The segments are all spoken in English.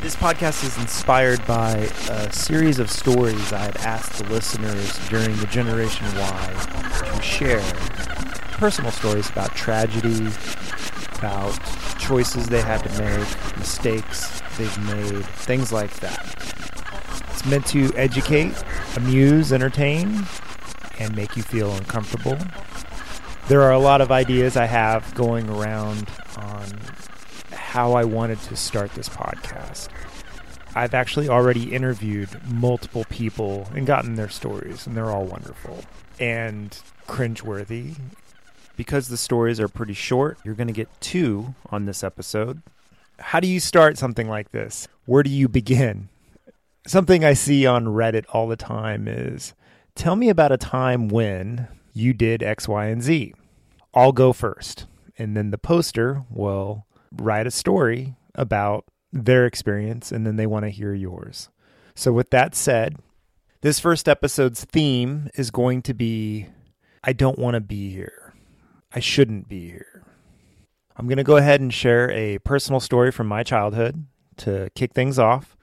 This podcast is inspired by a series of stories I had asked the listeners during the Generation Why to share. Personal stories about tragedy, about choices they had to make, mistakes they've made, things like that. It's meant to educate, amuse, entertain, and make you feel uncomfortable. There are a lot of ideas I have going around on how I wanted to start this podcast. I've actually already interviewed multiple people and gotten their stories, and they're all wonderful and cringeworthy. Because the stories are pretty short, you're going to get two on this episode. How do you start something like this? Where do you begin? Something I see on Reddit all the time is tell me about a time when you did X, Y, and Z. I'll go first. And then the poster will write a story about their experience and then they want to hear yours. So, with that said, this first episode's theme is going to be I don't want to be here. I shouldn't be here. I'm going to go ahead and share a personal story from my childhood to kick things off.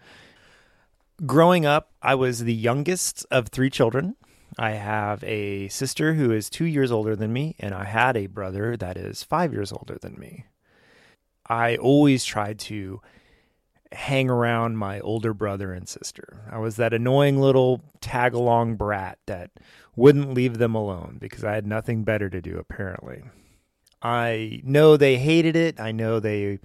Growing up, I was the youngest of three children. I have a sister who is two years older than me, and I had a brother that is five years older than me. I always tried to hang around my older brother and sister. I was that annoying little tag along brat that wouldn't leave them alone because I had nothing better to do, apparently. I know they hated it. I know they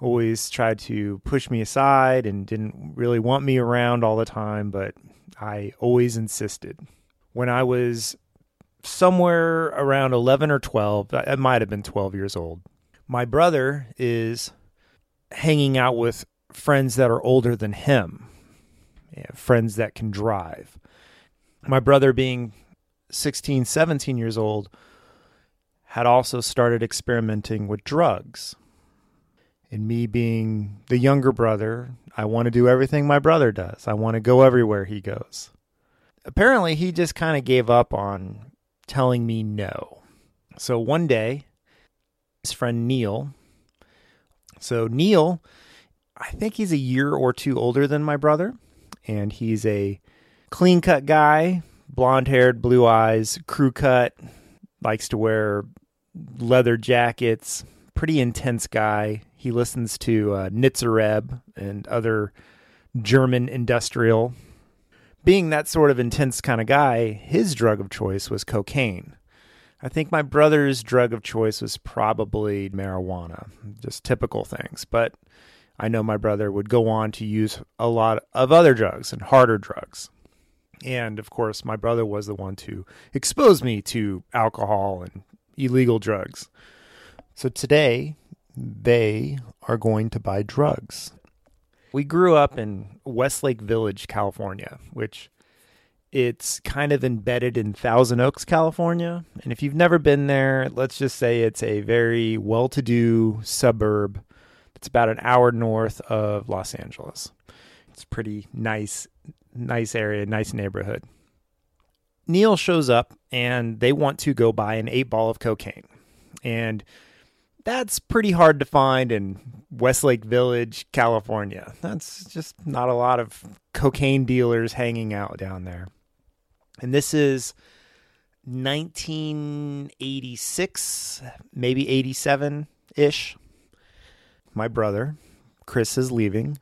always tried to push me aside and didn't really want me around all the time, but I always insisted. When I was somewhere around 11 or 12, I might have been 12 years old, my brother is hanging out with friends that are older than him, yeah, friends that can drive. My brother, being 16, 17 years old, had also started experimenting with drugs. And me being the younger brother, I want to do everything my brother does. I want to go everywhere he goes. Apparently, he just kind of gave up on telling me no. So one day, his friend Neil, so Neil I think he's a year or two older than my brother, and he's a clean cut guy, blonde haired, blue eyes, crew cut, likes to wear leather jackets, pretty intense guy. He listens to uh, Nitzer Ebb and other German industrial. Being that sort of intense kind of guy, his drug of choice was cocaine. I think my brother's drug of choice was probably marijuana, just typical things. But I know my brother would go on to use a lot of other drugs and harder drugs. And of course, my brother was the one to expose me to alcohol and illegal drugs. So today, they are going to buy drugs. We grew up in Westlake Village, California, which it's kind of embedded in Thousand Oaks, California. And if you've never been there, let's just say it's a very well to do suburb it's about an hour north of Los Angeles. It's pretty nice, nice area, nice neighborhood. Neil shows up and they want to go buy an eight ball of cocaine. And that's pretty hard to find in Westlake Village, California. That's just not a lot of cocaine dealers hanging out down there. And this is 1986, maybe 87 ish. My brother, Chris, is leaving.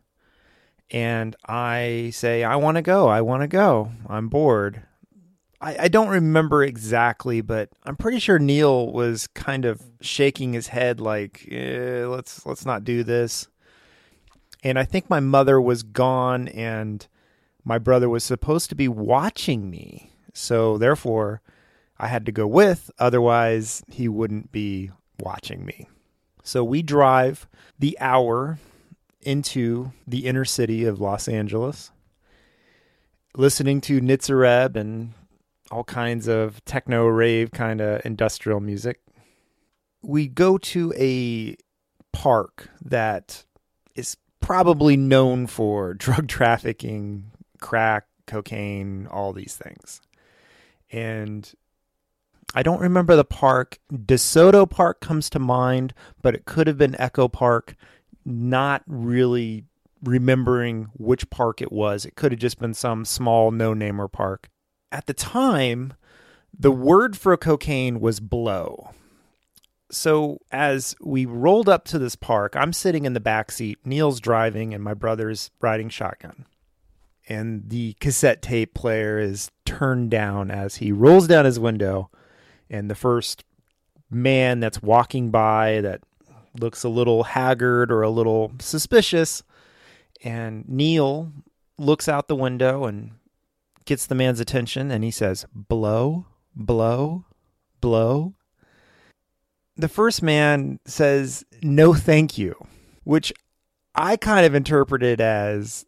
And I say, I want to go. I want to go. I'm bored. I, I don't remember exactly, but I'm pretty sure Neil was kind of shaking his head like, eh, let's let's not do this. And I think my mother was gone and my brother was supposed to be watching me. So therefore, I had to go with, otherwise, he wouldn't be watching me. So we drive the hour into the inner city of Los Angeles, listening to Nitzer Ebb and all kinds of techno rave kind of industrial music. We go to a park that is probably known for drug trafficking, crack, cocaine, all these things. And I don't remember the park. DeSoto Park comes to mind, but it could have been Echo Park. Not really remembering which park it was. It could have just been some small no namer park at the time, the word for cocaine was blow. So as we rolled up to this park, I'm sitting in the back seat, Neil's driving, and my brother's riding shotgun. And the cassette tape player is turned down as he rolls down his window, and the first man that's walking by that looks a little haggard or a little suspicious, and Neil looks out the window and gets the man's attention and he says, blow, blow, blow. The first man says, no, thank you, which I kind of interpreted as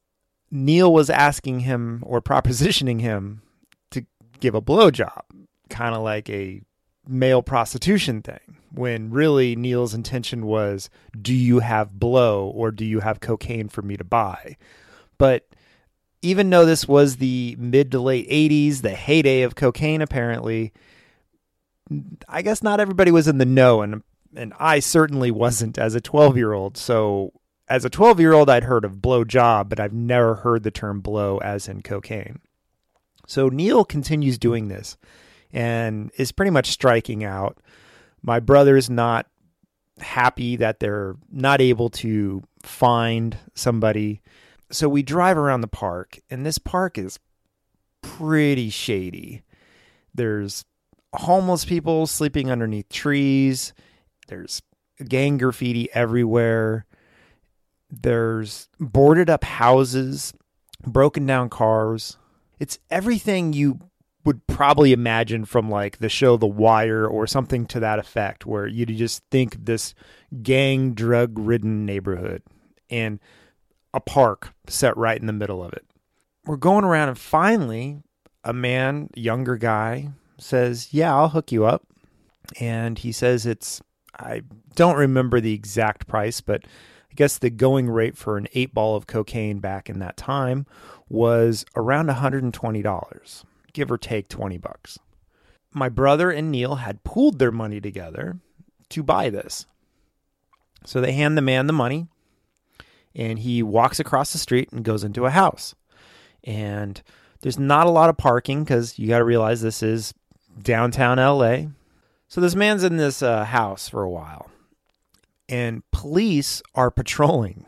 Neil was asking him or propositioning him to give a blowjob, kind of like a male prostitution thing, when really Neil's intention was, do you have blow or do you have cocaine for me to buy? But even though this was the mid to late 80s, the heyday of cocaine, apparently, I guess not everybody was in the know, and and I certainly wasn't as a 12 year old. So as a 12 year old, I'd heard of blow job, but I've never heard the term blow as in cocaine. So Neil continues doing this and is pretty much striking out. My brother's not happy that they're not able to find somebody so we drive around the park, and this park is pretty shady. There's homeless people sleeping underneath trees. There's gang graffiti everywhere. There's boarded up houses, broken down cars. It's everything you would probably imagine from like the show The Wire or something to that effect, where you just think this gang drug ridden neighborhood. And a park set right in the middle of it. We're going around, and finally, a man, younger guy, says, Yeah, I'll hook you up. And he says it's, I don't remember the exact price, but I guess the going rate for an eight ball of cocaine back in that time was around $120, give or take 20 bucks. My brother and Neil had pooled their money together to buy this. So they hand the man the money and he walks across the street and goes into a house. And there's not a lot of parking because you got to realize this is downtown LA. So this man's in this uh, house for a while, and police are patrolling.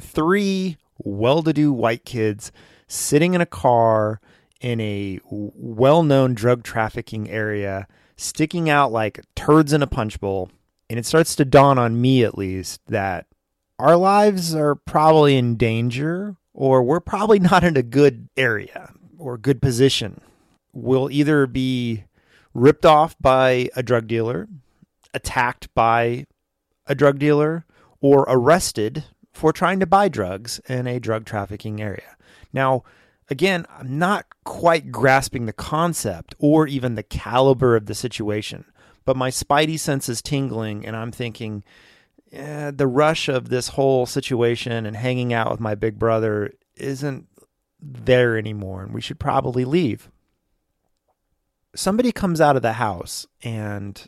Three well to do white kids sitting in a car in a well known drug trafficking area, sticking out like turds in a punch bowl. And it starts to dawn on me, at least, that our lives are probably in danger or we're probably not in a good area or good position. We'll either be ripped off by a drug dealer, attacked by a drug dealer, or arrested for trying to buy drugs in a drug trafficking area. Now, again, I'm not quite grasping the concept or even the caliber of the situation, but my spidey sense is tingling and I'm thinking, yeah, the rush of this whole situation and hanging out with my big brother isn't there anymore, and we should probably leave. Somebody comes out of the house and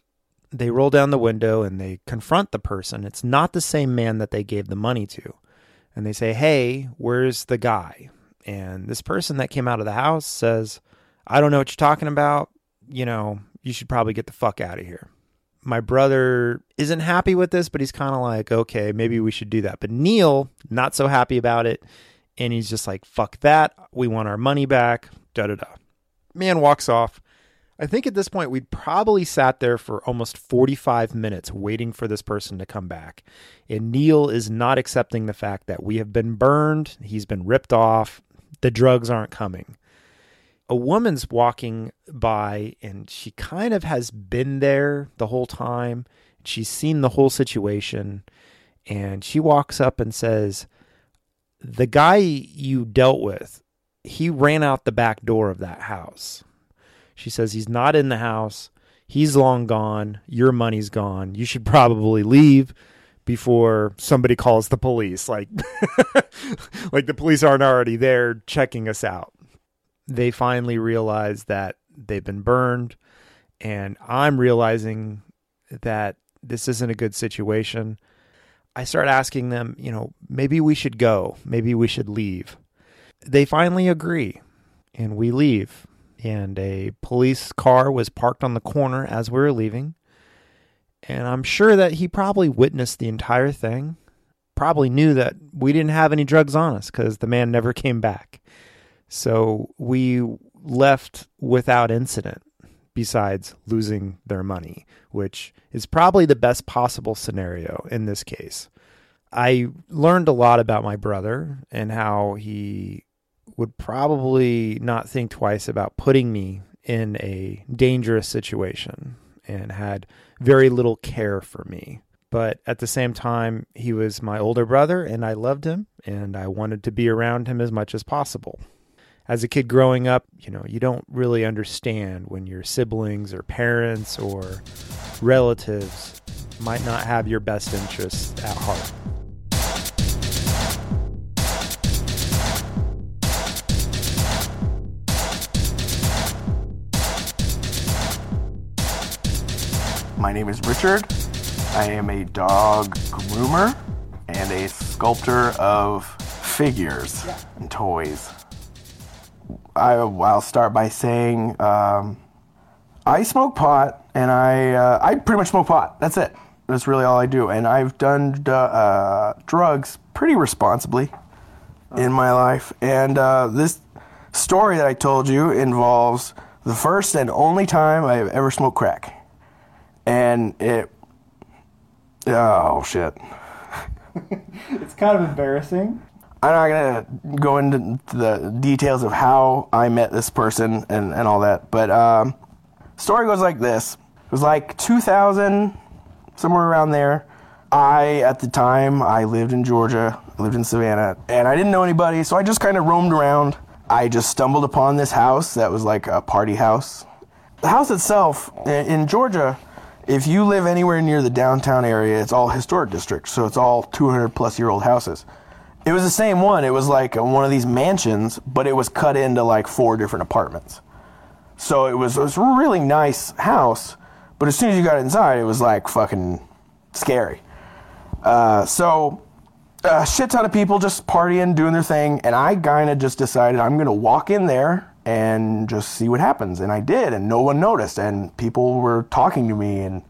they roll down the window and they confront the person. It's not the same man that they gave the money to. And they say, Hey, where's the guy? And this person that came out of the house says, I don't know what you're talking about. you know, you should probably get the fuck out of here. My brother isn't happy with this, but he's kind of like, okay, maybe we should do that. But Neil, not so happy about it. And he's just like, fuck that. We want our money back. Da da da. Man walks off. I think at this point, we'd probably sat there for almost 45 minutes waiting for this person to come back. And Neil is not accepting the fact that we have been burned, he's been ripped off, the drugs aren't coming. A woman's walking by and she kind of has been there the whole time. She's seen the whole situation. And she walks up and says, The guy you dealt with, he ran out the back door of that house. She says he's not in the house. He's long gone. Your money's gone. You should probably leave before somebody calls the police. Like like the police aren't already there checking us out. They finally realize that they've been burned and I'm realizing that this isn't a good situation. I start asking them, you know, maybe we should go. Maybe we should leave. They finally agree and we leave and a police car was parked on the corner as we were leaving. And I'm sure that he probably witnessed the entire thing, probably knew that we didn't have any drugs on us because the man never came back. So we left without incident, besides losing their money, which is probably the best possible scenario in this case. I learned a lot about my brother and how he would probably not think twice about putting me in a dangerous situation and had very little care for me. But at the same time, he was my older brother and I loved him and I wanted to be around him as much as possible. As a kid growing up, you know, you don't really understand when your siblings or parents or relatives might not have your best interests at heart. My name is Richard. I am a dog groomer and a sculptor of figures and toys. I, I'll start by saying um, I smoke pot and I, uh, I pretty much smoke pot. That's it. That's really all I do. And I've done uh, drugs pretty responsibly in my life. And uh, this story that I told you involves the first and only time I've ever smoked crack and it oh shit. It's kind of embarrassing. I'm not gonna go into the details of how i met this person and, and all that but um, story goes like this. It was like 2000 somewhere around there. I at the time i lived in georgia I lived in savannah and i didn't know anybody so i just kind of roamed around. I just stumbled upon this house that was like a party house. The house itself in georgia if you live anywhere near the downtown area, it's all historic districts, so it's all 200 plus year old houses. It was the same one. It was like one of these mansions, but it was cut into like four different apartments. So it was, it was a really nice house, but as soon as you got inside, it was like fucking scary. Uh, so a shit ton of people just partying, doing their thing, and I kind of just decided I'm gonna walk in there and just see what happens. And I did, and no one noticed, and people were talking to me, and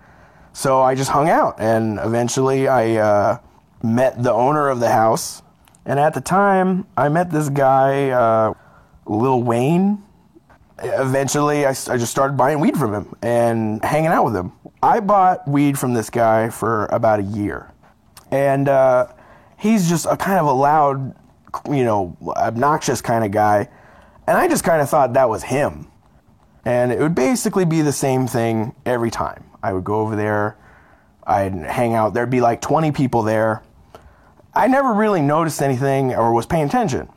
so I just hung out. And eventually, I uh, met the owner of the house, and at the time, I met this guy, uh, Lil Wayne. Eventually, I, I just started buying weed from him and hanging out with him. I bought weed from this guy for about a year, and uh, he's just a kind of a loud, you know, obnoxious kind of guy and I just kind of thought that was him. And it would basically be the same thing every time. I would go over there, I'd hang out, there'd be like 20 people there. I never really noticed anything or was paying attention.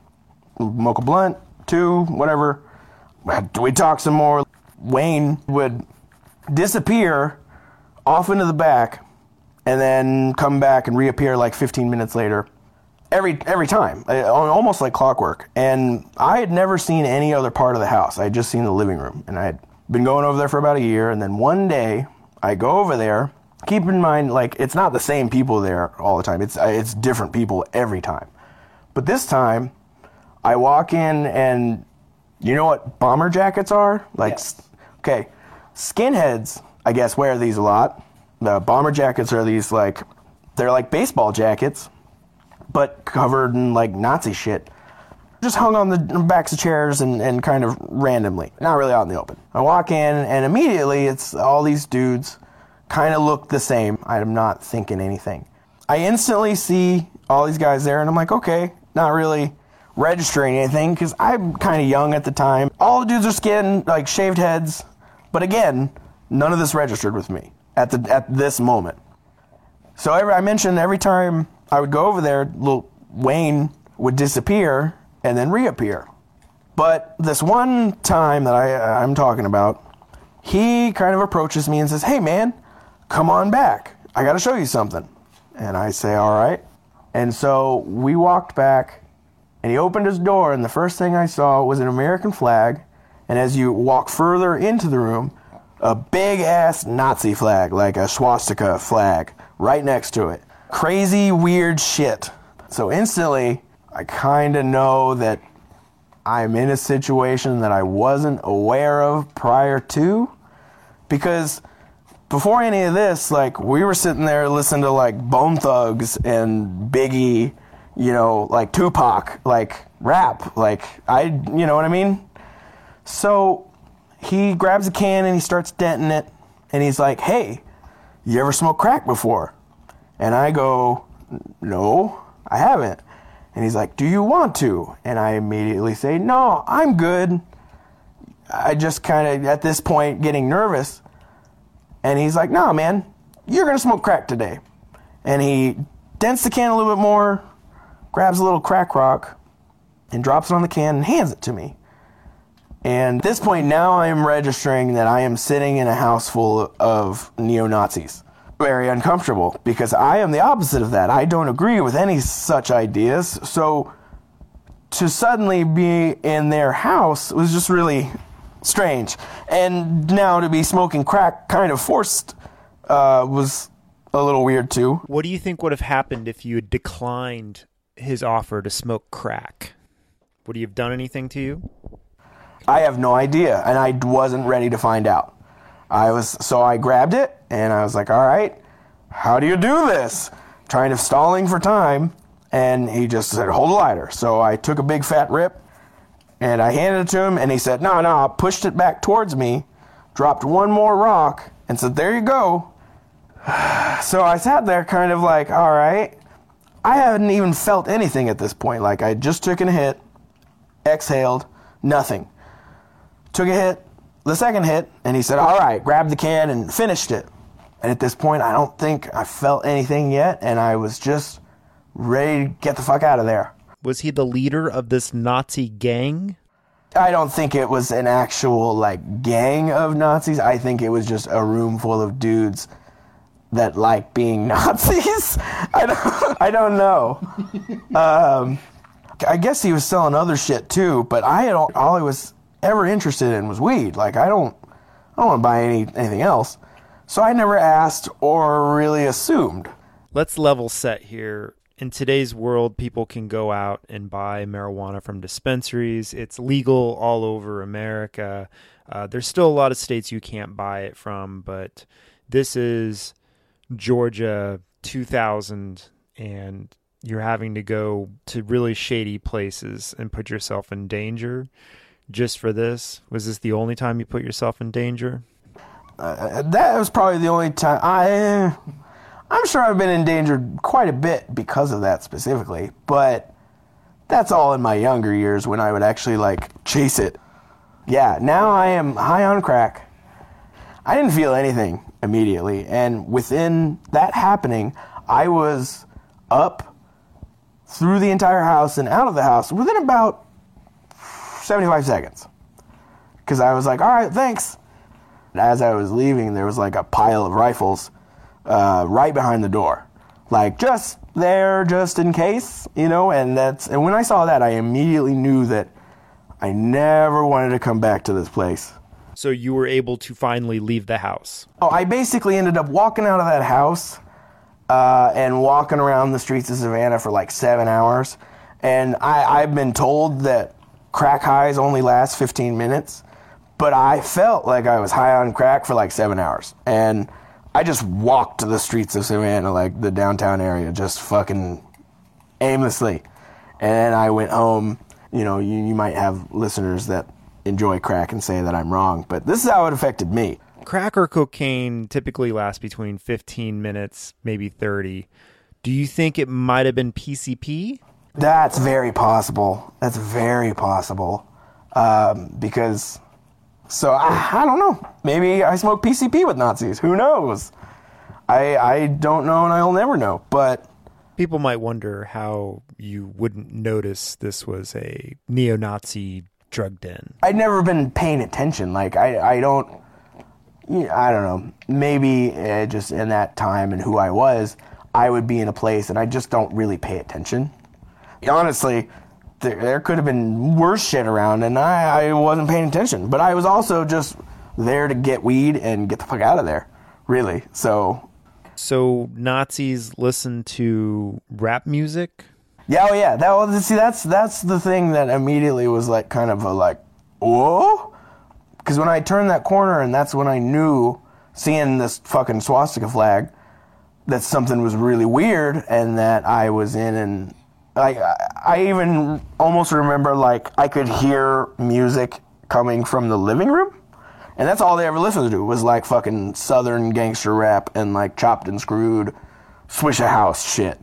Mocha Blunt, two, whatever. We'd talk some more. Wayne would disappear off into the back and then come back and reappear like 15 minutes later every every time, uh, almost like clockwork. And I had never seen any other part of the house. I had just seen the living room, and I had been going over there for about a year. And then one day, I go over there. Keep in mind, like it's not the same people there all the time. It's uh, it's different people every time. But this time, I walk in, and you know what bomber jackets are? Like, yes. okay, Skinheads, I guess, wear these a lot. The bomber jackets are these like, they're like baseball jackets, but covered in like Nazi shit. Just hung on the backs of chairs and, and kind of randomly, not really out in the open. I walk in and immediately it's all these dudes kind of look the same. I'm not thinking anything. I instantly see all these guys there and I'm like, okay, not really registering anything because I'm kind of young at the time. All the dudes are skin, like shaved heads, but again, none of this registered with me at the at this moment. So every, I mentioned every time I would go over there, little Wayne would disappear and then reappear. But this one time that I, uh, I'm talking about, he kind of approaches me and says, Hey man, come on back. I got to show you something. And I say, All right. And so we walked back, and he opened his door, and the first thing I saw was an American flag. And as you walk further into the room, a big ass Nazi flag, like a swastika flag, right next to it. Crazy, weird shit. So instantly, I kind of know that I'm in a situation that I wasn't aware of prior to. Because before any of this, like, we were sitting there listening to, like, Bone Thugs and Biggie, you know, like Tupac, like, rap. Like, I, you know what I mean? So he grabs a can and he starts denting it. And he's like, hey, you ever smoked crack before? And I go, no, I haven't. And he's like, do you want to? And I immediately say, no, I'm good. I just kind of, at this point, getting nervous. And he's like, no, man, you're going to smoke crack today. And he dents the can a little bit more, grabs a little crack rock, and drops it on the can and hands it to me. And at this point, now I am registering that I am sitting in a house full of neo Nazis. Very uncomfortable because I am the opposite of that. I don't agree with any such ideas. So to suddenly be in their house was just really strange. And now to be smoking crack kind of forced uh, was a little weird too. What do you think would have happened if you had declined his offer to smoke crack? Would he have done anything to you? I have no idea, and I wasn't ready to find out. I was so I grabbed it and I was like, "All right, how do you do this?" Trying to stalling for time, and he just said, "Hold the lighter." So I took a big fat rip, and I handed it to him, and he said, "No, no." Pushed it back towards me, dropped one more rock, and said, "There you go." So I sat there, kind of like, "All right." I hadn't even felt anything at this point. Like I just took a hit, exhaled, nothing. Took a hit, the second hit, and he said, All right, grabbed the can and finished it. And at this point, I don't think I felt anything yet, and I was just ready to get the fuck out of there. Was he the leader of this Nazi gang? I don't think it was an actual like gang of Nazis. I think it was just a room full of dudes that like being Nazis. I don't, I don't know. Um, I guess he was selling other shit too, but I don't. All I was ever interested in was weed. Like I don't, I don't want to buy any anything else. So I never asked or really assumed. Let's level set here. In today's world, people can go out and buy marijuana from dispensaries. It's legal all over America. Uh, there's still a lot of states you can't buy it from, but this is Georgia 2000, and you're having to go to really shady places and put yourself in danger just for this? Was this the only time you put yourself in danger? Uh, that was probably the only time I. I'm sure I've been endangered quite a bit because of that specifically, but that's all in my younger years when I would actually like chase it. Yeah, now I am high on crack. I didn't feel anything immediately, and within that happening, I was up through the entire house and out of the house within about 75 seconds. Because I was like, all right, thanks. As I was leaving, there was like a pile of rifles uh, right behind the door. Like, just there, just in case, you know? And that's, and when I saw that, I immediately knew that I never wanted to come back to this place. So you were able to finally leave the house? Oh, I basically ended up walking out of that house uh, and walking around the streets of Savannah for like seven hours. And I, I've been told that crack highs only last 15 minutes. but I felt like I was high on crack for like seven hours. And I just walked to the streets of Savannah, like the downtown area, just fucking aimlessly. And I went home. You know, you, you might have listeners that enjoy crack and say that I'm wrong, but this is how it affected me. Crack or cocaine typically lasts between 15 minutes, maybe 30. Do you think it might have been PCP? That's very possible. That's very possible. Um, because, so I, I don't know. Maybe I smoked PCP with Nazis. Who knows? I I don't know, and I'll never know. But People might wonder how you wouldn't notice this was a neo Nazi drug den. I'd never been paying attention. Like I I don't. yeah, I don't know. Maybe uh, just in that time and who I was, I would be in a place and I just don't really pay attention. Honestly, there, there could have been worse shit around and I, I wasn't paying attention. But I was also just there to get weed and get the fuck out of there, really. So, So Nazis listen to rap music? yeah, oh yeah. That was, see, that's that's the thing that immediately was like kind of a like, whoa, because when I turned that corner and that's when I knew, seeing this fucking swastika flag, that something was really weird and that I was in and like I, I even almost remember like I could hear music coming from the living room. And that's all they ever listened to was like fucking southern gangster rap and like chopped and screwed Swishahouse shit.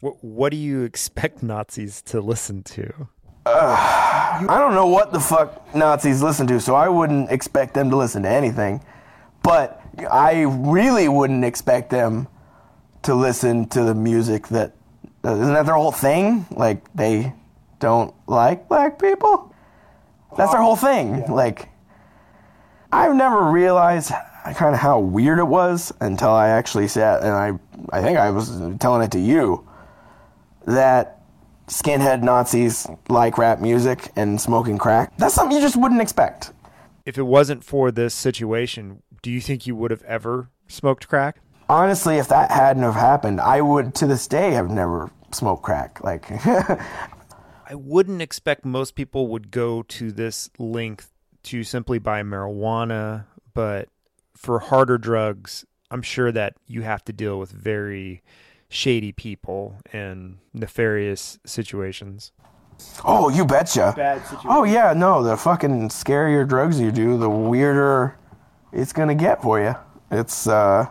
What, what do you expect Nazis to listen to? I don't know what the fuck Nazis listen to, so I wouldn't expect them to listen to anything. But I really wouldn't expect them to listen to the music that uh, isn't that their whole thing? Like they don't like black people. That's their whole thing. Like I've never realized kind of how weird it was until I actually sat and I I think I was telling it to you that skinhead Nazis like rap music and smoking crack. That's something you just wouldn't expect. If it wasn't for this situation, do you think you would have ever smoked crack? Honestly, if that hadn't have happened, I would to this day have never smoked crack. Like I wouldn't expect most people would go to this length to simply buy marijuana, but for harder drugs, I'm sure that you have to deal with very shady people and nefarious situations. Oh, you betcha. Bad. Oh yeah, no, the fucking scarier drugs you do, the weirder it's gonna get for you. It's uh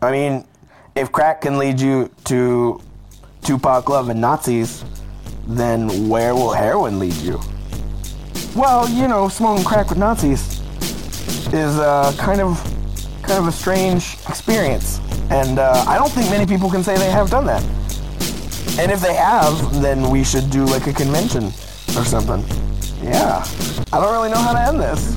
I mean, if crack can lead you to Tupac love and Nazis, then where will heroin lead you? Well, you know, smoking crack with Nazis is uh, kind of kind of a strange experience, and uh, I don't think many people can say they have done that. And if they have, then we should do like a convention or something. Yeah, I don't really know how to end this.